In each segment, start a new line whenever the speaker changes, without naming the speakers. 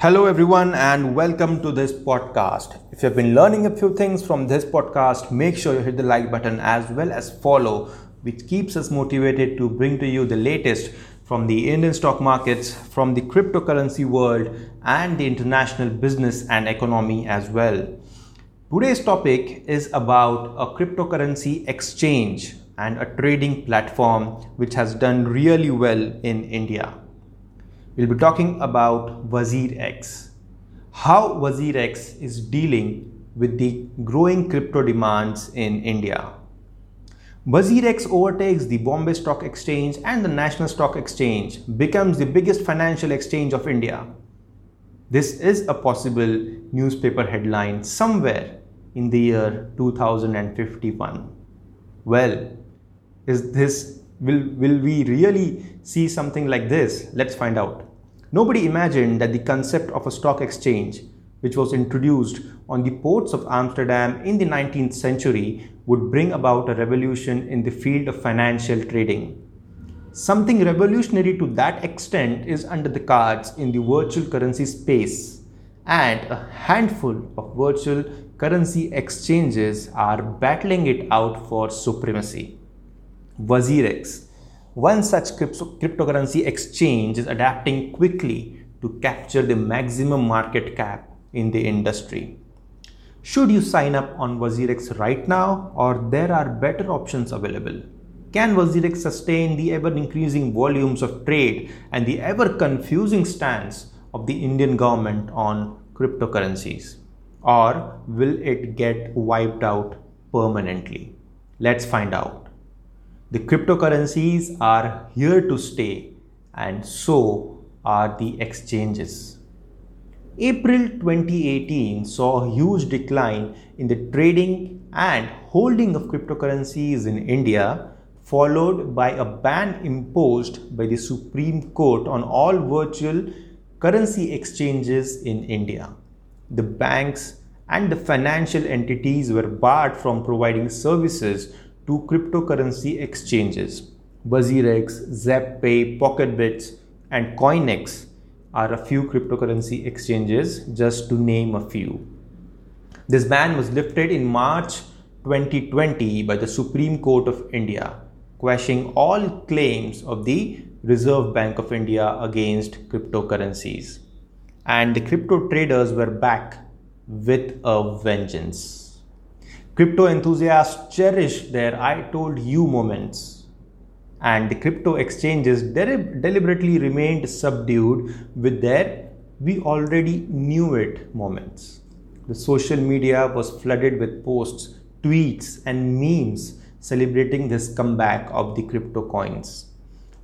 Hello, everyone, and welcome to this podcast. If you've been learning a few things from this podcast, make sure you hit the like button as well as follow, which keeps us motivated to bring to you the latest from the Indian stock markets, from the cryptocurrency world, and the international business and economy as well. Today's topic is about a cryptocurrency exchange and a trading platform which has done really well in India we'll be talking about WazirX. How WazirX is dealing with the growing crypto demands in India. WazirX overtakes the Bombay Stock Exchange and the National Stock Exchange, becomes the biggest financial exchange of India. This is a possible newspaper headline somewhere in the year 2051. Well, is this will will we really see something like this? Let's find out. Nobody imagined that the concept of a stock exchange, which was introduced on the ports of Amsterdam in the 19th century, would bring about a revolution in the field of financial trading. Something revolutionary to that extent is under the cards in the virtual currency space, and a handful of virtual currency exchanges are battling it out for supremacy. WazirX one such cryptocurrency exchange is adapting quickly to capture the maximum market cap in the industry. Should you sign up on WazirX right now or there are better options available? Can WazirX sustain the ever increasing volumes of trade and the ever confusing stance of the Indian government on cryptocurrencies? Or will it get wiped out permanently? Let's find out. The cryptocurrencies are here to stay, and so are the exchanges. April 2018 saw a huge decline in the trading and holding of cryptocurrencies in India, followed by a ban imposed by the Supreme Court on all virtual currency exchanges in India. The banks and the financial entities were barred from providing services to cryptocurrency exchanges. WazirX, ZebPay, PocketBits, and Koinex are a few cryptocurrency exchanges, just to name a few. This ban was lifted in March 2020 by the Supreme Court of India, quashing all claims of the Reserve Bank of India against cryptocurrencies. And the crypto traders were back with a vengeance. Crypto enthusiasts cherish their I told you moments, and the crypto exchanges de- deliberately remained subdued with their we already knew it moments. The social media was flooded with posts, tweets, and memes celebrating this comeback of the crypto coins.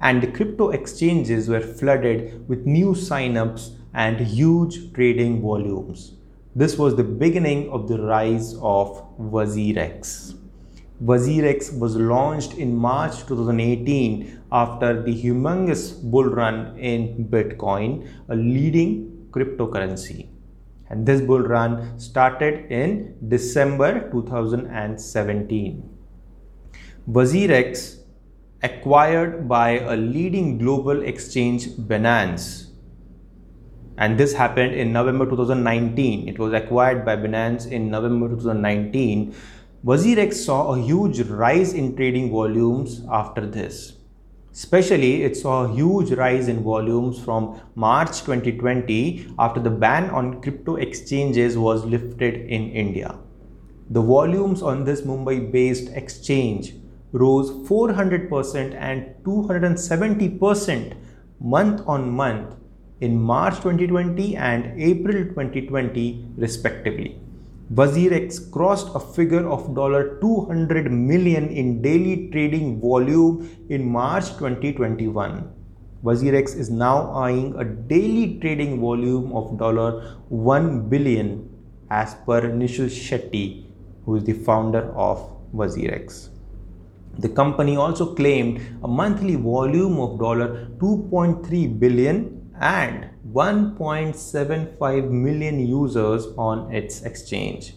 And the crypto exchanges were flooded with new signups and huge trading volumes. This was the beginning of the rise of WazirX. WazirX was launched in March 2018 after the humongous bull run in Bitcoin, a leading cryptocurrency. And this bull run started in December 2017. WazirX, acquired by a leading global exchange, Binance, and this happened in November 2019. It was acquired by Binance in November 2019. WazirX saw a huge rise in trading volumes after this. Especially, it saw a huge rise in volumes from March 2020 after the ban on crypto exchanges was lifted in India. The volumes on this Mumbai based exchange rose 400% and 270% month on month in March 2020 and April 2020 respectively. WazirX crossed a figure of $200 million in daily trading volume in March 2021. WazirX is now eyeing a daily trading volume of $1 billion as per Nischal Shetty, who is the founder of WazirX. The company also claimed a monthly volume of $2.3 billion and 1.75 million users on its exchange.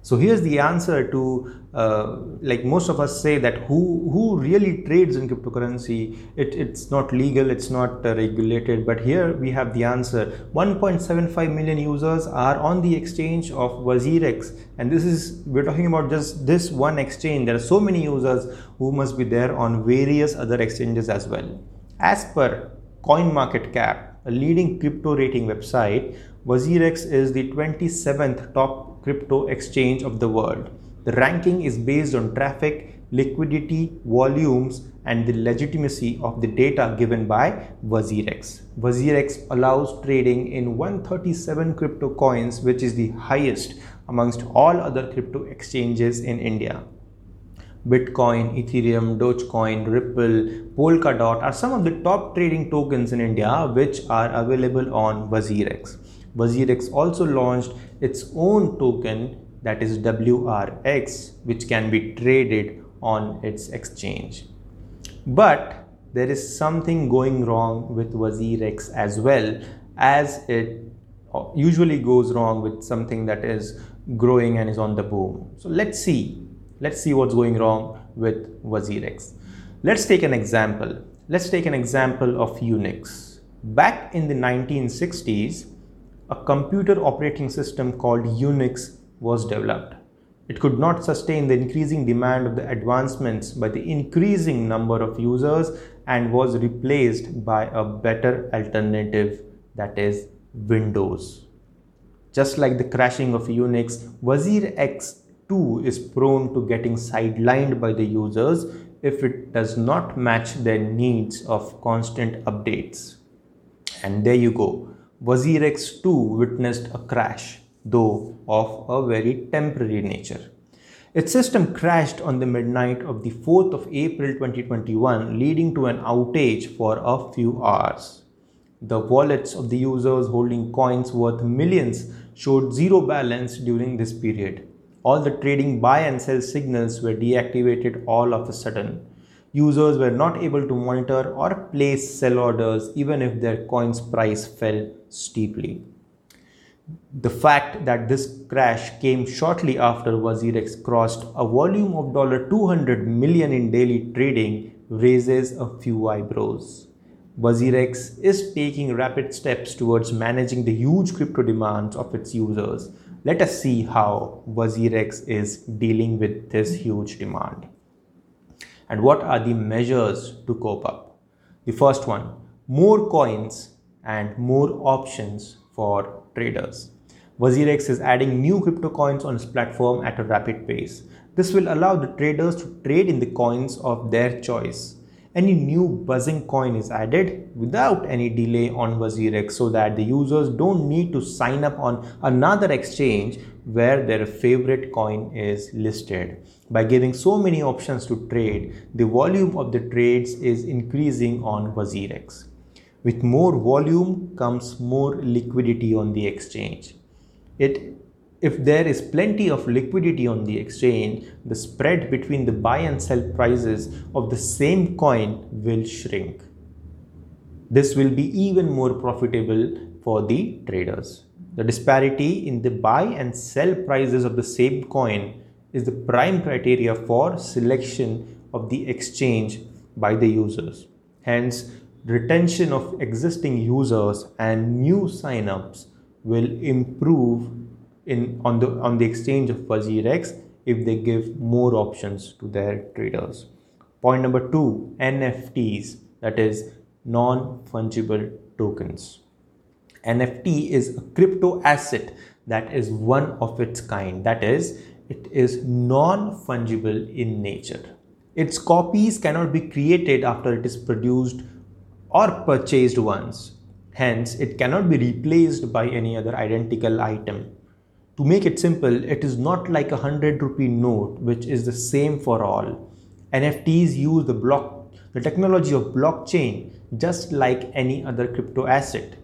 So here's the answer to uh, like most of us say that who who really trades in cryptocurrency? It, it's not legal, it's not uh, regulated. But here we have the answer. 1.75 million users are on the exchange of WazirX, and this is we're talking about just this one exchange. There are so many users who must be there on various other exchanges as well. As per CoinMarketCap, a leading crypto rating website, WazirX is the 27th top crypto exchange of the world. The ranking is based on traffic, liquidity, volumes, and the legitimacy of the data given by WazirX. WazirX allows trading in 137 crypto coins, which is the highest amongst all other crypto exchanges in India. Bitcoin, Ethereum, Dogecoin, Ripple, Polkadot are some of the top trading tokens in India which are available on WazirX. WazirX also launched its own token that is WRX which can be traded on its exchange. But there is something going wrong with WazirX as well as it uh, usually goes wrong with something that is growing and is on the boom. So let's see. Let's see what's going wrong with WazirX. Let's take an example. Let's take an example of Unix. Back in the 1960s, a computer operating system called Unix was developed. It could not sustain the increasing demand of the advancements by the increasing number of users and was replaced by a better alternative that is Windows. Just like the crashing of Unix, WazirX 2 is prone to getting sidelined by the users if it does not match their needs of constant updates. And there you go. WazirX 2 witnessed a crash, though of a very temporary nature. Its system crashed on the midnight of the 4th of April 2021, leading to an outage for a few hours. The wallets of the users holding coins worth millions showed zero balance during this period. All the trading buy and sell signals were deactivated all of a sudden users were not able to monitor or place sell orders even if their coin's price fell steeply. The fact that this crash came shortly after WazirX crossed a volume of 200 million in daily trading raises a few eyebrows. WazirX is taking rapid steps towards managing the huge crypto demands of its users. Let us see how WazirX is dealing with this huge demand and what are the measures to cope up. The first one more coins and more options for traders. WazirX is adding new crypto coins on its platform at a rapid pace. This will allow the traders to trade in the coins of their choice. Any new buzzing coin is added without any delay on WazirX so that the users don't need to sign up on another exchange where their favorite coin is listed. By giving so many options to trade, the volume of the trades is increasing on WazirX. With more volume comes more liquidity on the exchange. It, if there is plenty of liquidity on the exchange, the spread between the buy and sell prices of the same coin will shrink. This will be even more profitable for the traders. The disparity in the buy and sell prices of the same coin is the prime criteria for selection of the exchange by the users. Hence, retention of existing users and new signups will improve in on the on the exchange of WazirX if they give more options to their traders. Point number two, NFTs, that is non-fungible tokens. NFT is a crypto asset that is one of its kind. That is, it is non fungible in nature. Its copies cannot be created after it is produced or purchased once. Hence, it cannot be replaced by any other identical item. To make it simple, it is not like a 100 rupee note which is the same for all. NFTs use the block the technology of blockchain just like any other crypto asset.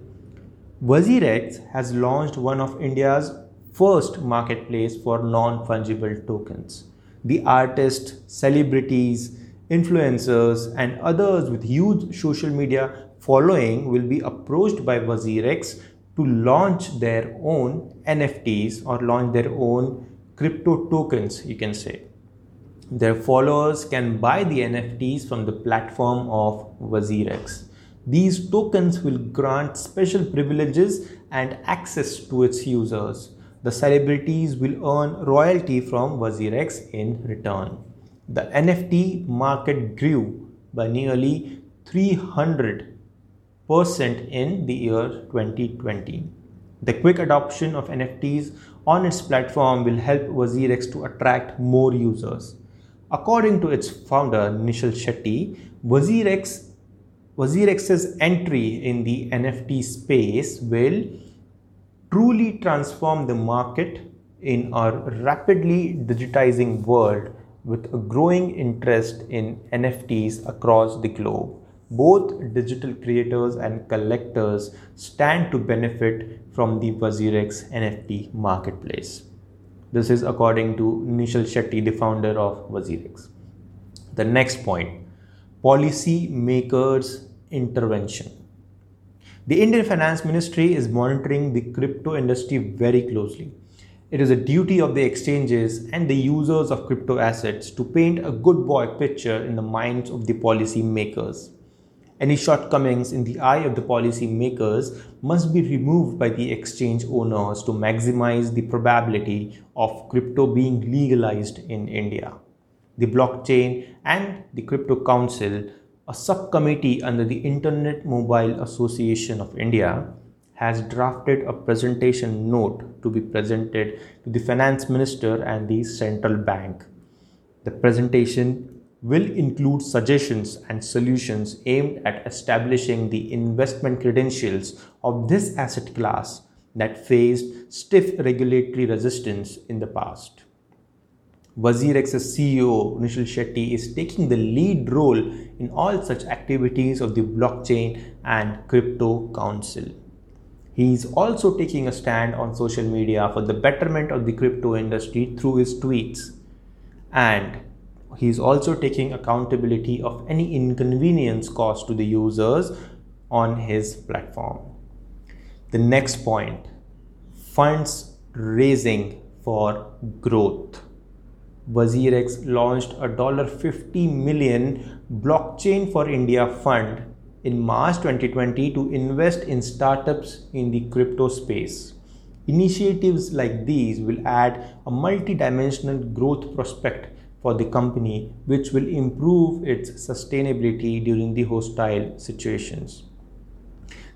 WazirX has launched one of India's first marketplace for non fungible tokens. The artists, celebrities, influencers, and others with huge social media following will be approached by WazirX to launch their own NFTs or launch their own crypto tokens, you can say. Their followers can buy the NFTs from the platform of WazirX. These tokens will grant special privileges and access to its users. The celebrities will earn royalty from WazirX in return. The NFT market grew by nearly 300% in the year 2020. The quick adoption of NFTs on its platform will help WazirX to attract more users. According to its founder Nischal Shetty, WazirX's entry in the NFT space will truly transform the market in our rapidly digitizing world with a growing interest in NFTs across the globe. Both digital creators and collectors stand to benefit from the WazirX NFT marketplace. This is according to Nischal Shetty, the founder of WazirX. The next point policy makers intervention. The Indian Finance Ministry is monitoring the crypto industry very closely. It is a duty of the exchanges and the users of crypto assets to paint a good boy picture in the minds of the policy makers. Any shortcomings in the eye of the policy makers must be removed by the exchange owners to maximize the probability of crypto being legalized in India. The blockchain and the Crypto Council a subcommittee under the Internet Mobile Association of India has drafted a presentation note to be presented to the finance minister and the central bank. The presentation will include suggestions and solutions aimed at establishing the investment credentials of this asset class that faced stiff regulatory resistance in the past. WazirX's CEO Nischal Shetty is taking the lead role in all such activities of the blockchain and crypto council. He is also taking a stand on social media for the betterment of the crypto industry through his tweets. And he is also taking accountability of any inconvenience caused to the users on his platform. The next point funds raising for growth. WazirX launched a $50 million Blockchain for India fund in March 2020 to invest in startups in the crypto space. Initiatives like these will add a multi-dimensional growth prospect for the company which will improve its sustainability during the hostile situations.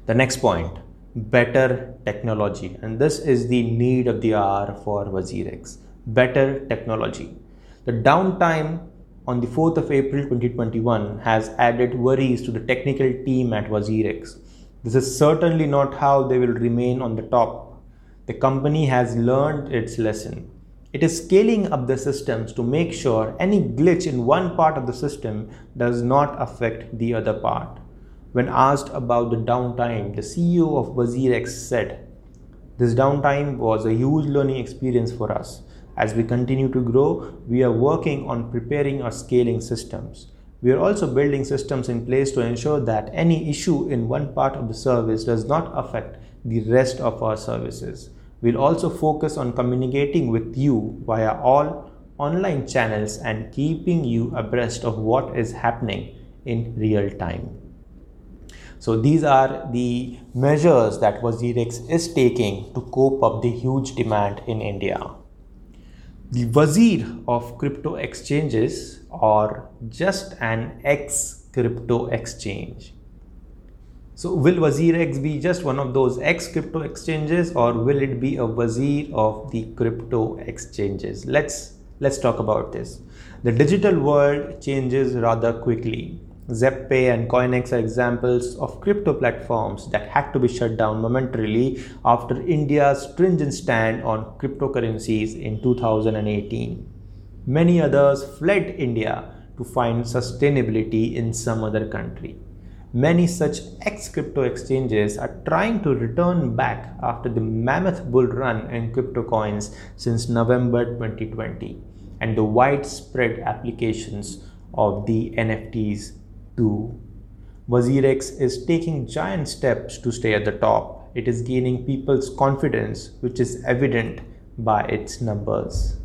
The next point, better technology and this is the need of the hour for WazirX better technology. The downtime on the 4th of April 2021 has added worries to the technical team at WazirX. This is certainly not how they will remain on the top. The company has learned its lesson. It is scaling up the systems to make sure any glitch in one part of the system does not affect the other part. When asked about the downtime, the CEO of WazirX said, This downtime was a huge learning experience for us. As we continue to grow, we are working on preparing our scaling systems. We are also building systems in place to ensure that any issue in one part of the service does not affect the rest of our services. We'll also focus on communicating with you via all online channels and keeping you abreast of what is happening in real time. So these are the measures that WazirX is taking to cope up the huge demand in India the wazir of crypto exchanges or just an ex crypto exchange. So, will WazirX be just one of those ex crypto exchanges or will it be a wazir of the crypto exchanges? Let's let's talk about this. The digital world changes rather quickly. ZebPay and Koinex are examples of crypto platforms that had to be shut down momentarily after India's stringent stand on cryptocurrencies in 2018. Many others fled India to find sustainability in some other country. Many such ex crypto exchanges are trying to return back after the mammoth bull run in crypto coins since November 2020 and the widespread applications of the NFTs 2. WazirX is taking giant steps to stay at the top. It is gaining people's confidence, which is evident by its numbers.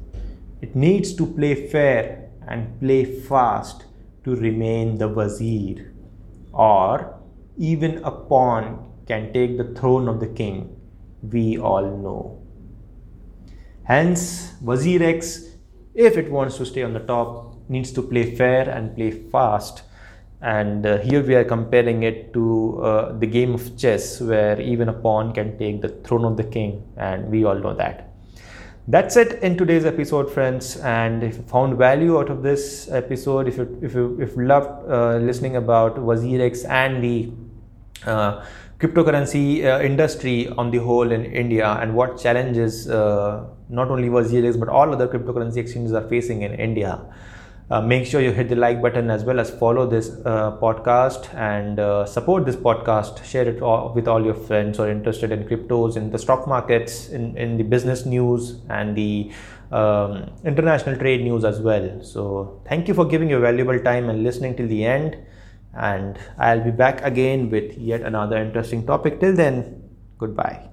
it needs to play fair and play fast to remain the wazir, or even a pawn can take the throne of the king, we all know. Hence, Wazir X, if it wants to stay on the top, needs to play fair and play fast. And uh, here we are comparing it to uh, the game of chess, where even a pawn can take the throne of the king, and we all know that. That's it in today's episode, friends. And if you found value out of this episode, if you if you if you loved uh, listening about WazirX and the uh, cryptocurrency uh, industry on the whole in India and what challenges uh, not only WazirX but all other cryptocurrency exchanges are facing in India. Uh, make sure you hit the like button as well as follow this uh, podcast and uh, support this podcast. Share it all with all your friends who are interested in cryptos, in the stock markets, in, in the business news, and the um, international trade news as well. So, thank you for giving your valuable time and listening till the end and I'll be back again with yet another interesting topic. Till then, goodbye.